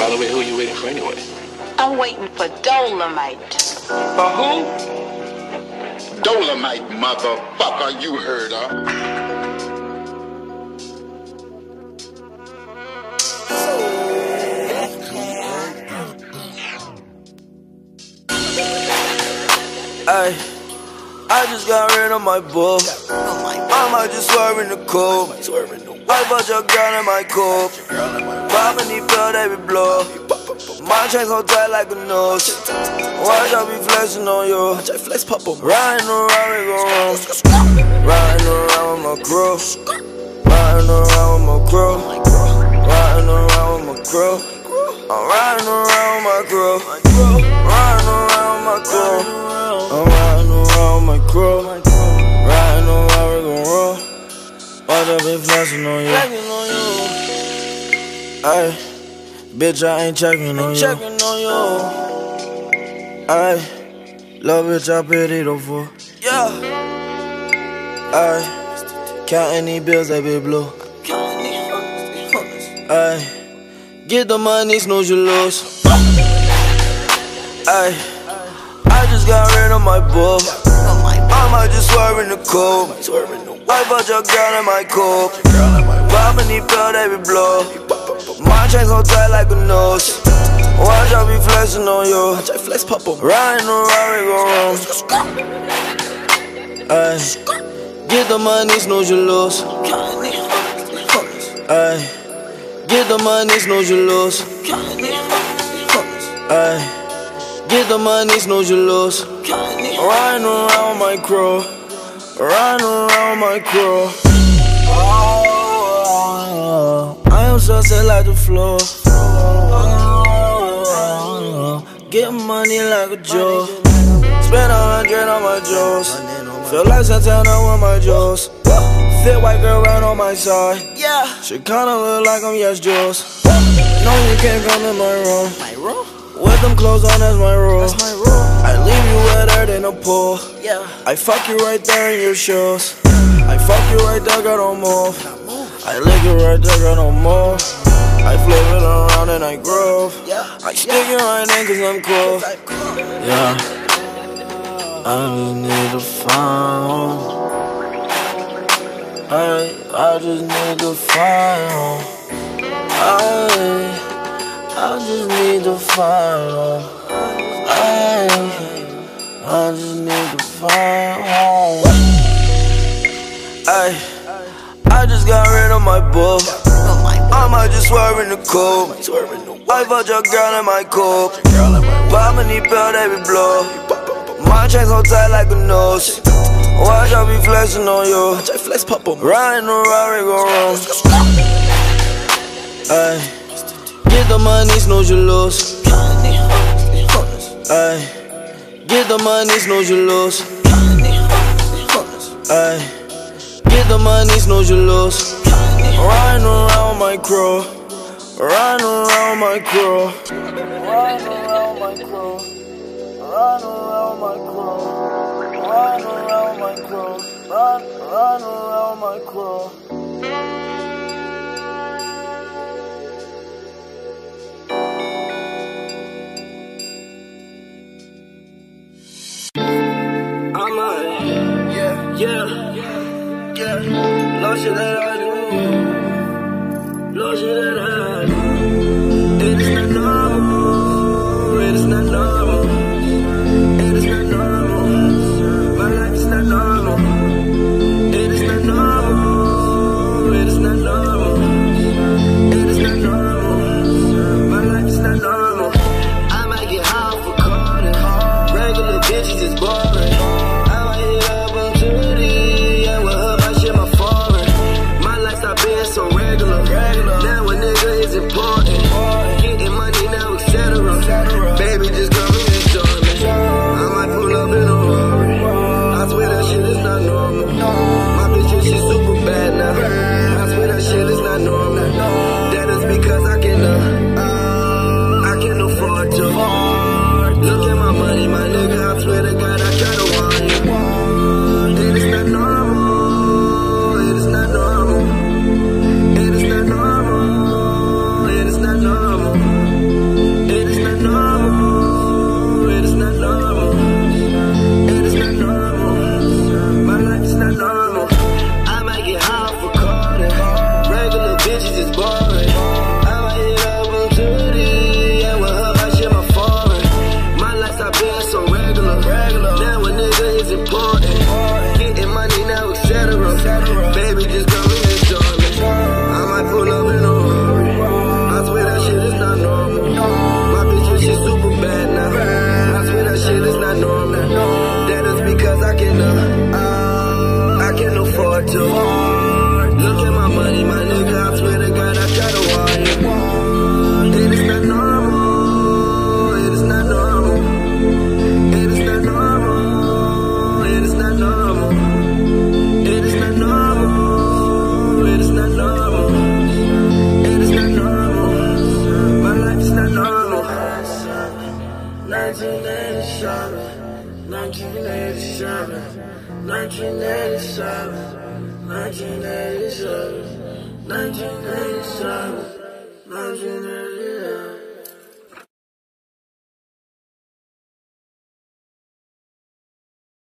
By the way, who are you waiting for anyway? I'm waiting for Dolemite. For who? Dolemite, motherfucker, you heard her. Ay, I just got rid of my bull. Oh I might just swerve in the cold. I bought your girl in my coupe. Poppin' these pills, they be blow. My chain so tight like a nose. Watch I be flexing on you. Riding around, we roam. Riding around with my crew. Riding around with my crew. Riding around with my crew. I'm riding around with my crew. Riding around with my crew. Watch I be flexing on you. Ay, bitch, I ain't checking on you. Checking. Ay, love bitch, I pity the for. Yeah. Ay, counting these bills, they be blue. Ay, get the money, snooze, you lose. Ay, I just got rid of my bull. I just swerve in the cold. I bought your girl in my coupe. Poppin' these pills, they be blow. My chain so tight like a nose. Watch I be flexing on you. flex pop up Riding around, we gon' roam. Ay, get the money, snooze, you lose. Ay, get the money, snooze, you lose. Ay, get the money, snooze, you lose. Riding around my crew. Riding around my crew. Oh, I am so set like the floor. Oh, get money like a Joe. Spend a hundred on my jewels. Feel like Santana with my jewels. Fit white girl right on my side. Yeah. She kinda look like I'm yes Jules. No, you can't come in my room. My room? With them clothes on, that's my rule. That's my rule. I leave you wetter than a pool. Yeah. I fuck you right there in your shoes. I fuck you right there, girl, don't move. I lick you right there, girl, don't move. I flip it around and I groove. Yeah. I stick it right in cause I'm cool. Yeah. I just need to find home. I, I just need to find home. I, I just need to find home. I, I just need to find home. Ay, I just got rid of my book. I might just swerve in the coupe. I bought your girl in my coupe. Poppin' these pills, they be blow. My chain so tight like a nose. Watch I be flexing on you. Riding around, we gon' roam. Ay, get the money, snooze, you lose. Ay, get the money, snooze, you lose. Ay, get the money, snooze, you lose. Riding around my crew. Riding around my crew. Riding around my crew. Riding around my crew. Riding around my crew. Riding, riding around my crew. Yeah, yeah, yeah. No shit that I do. I know not. That is because I can. 1987, 1987, 1987, 1987.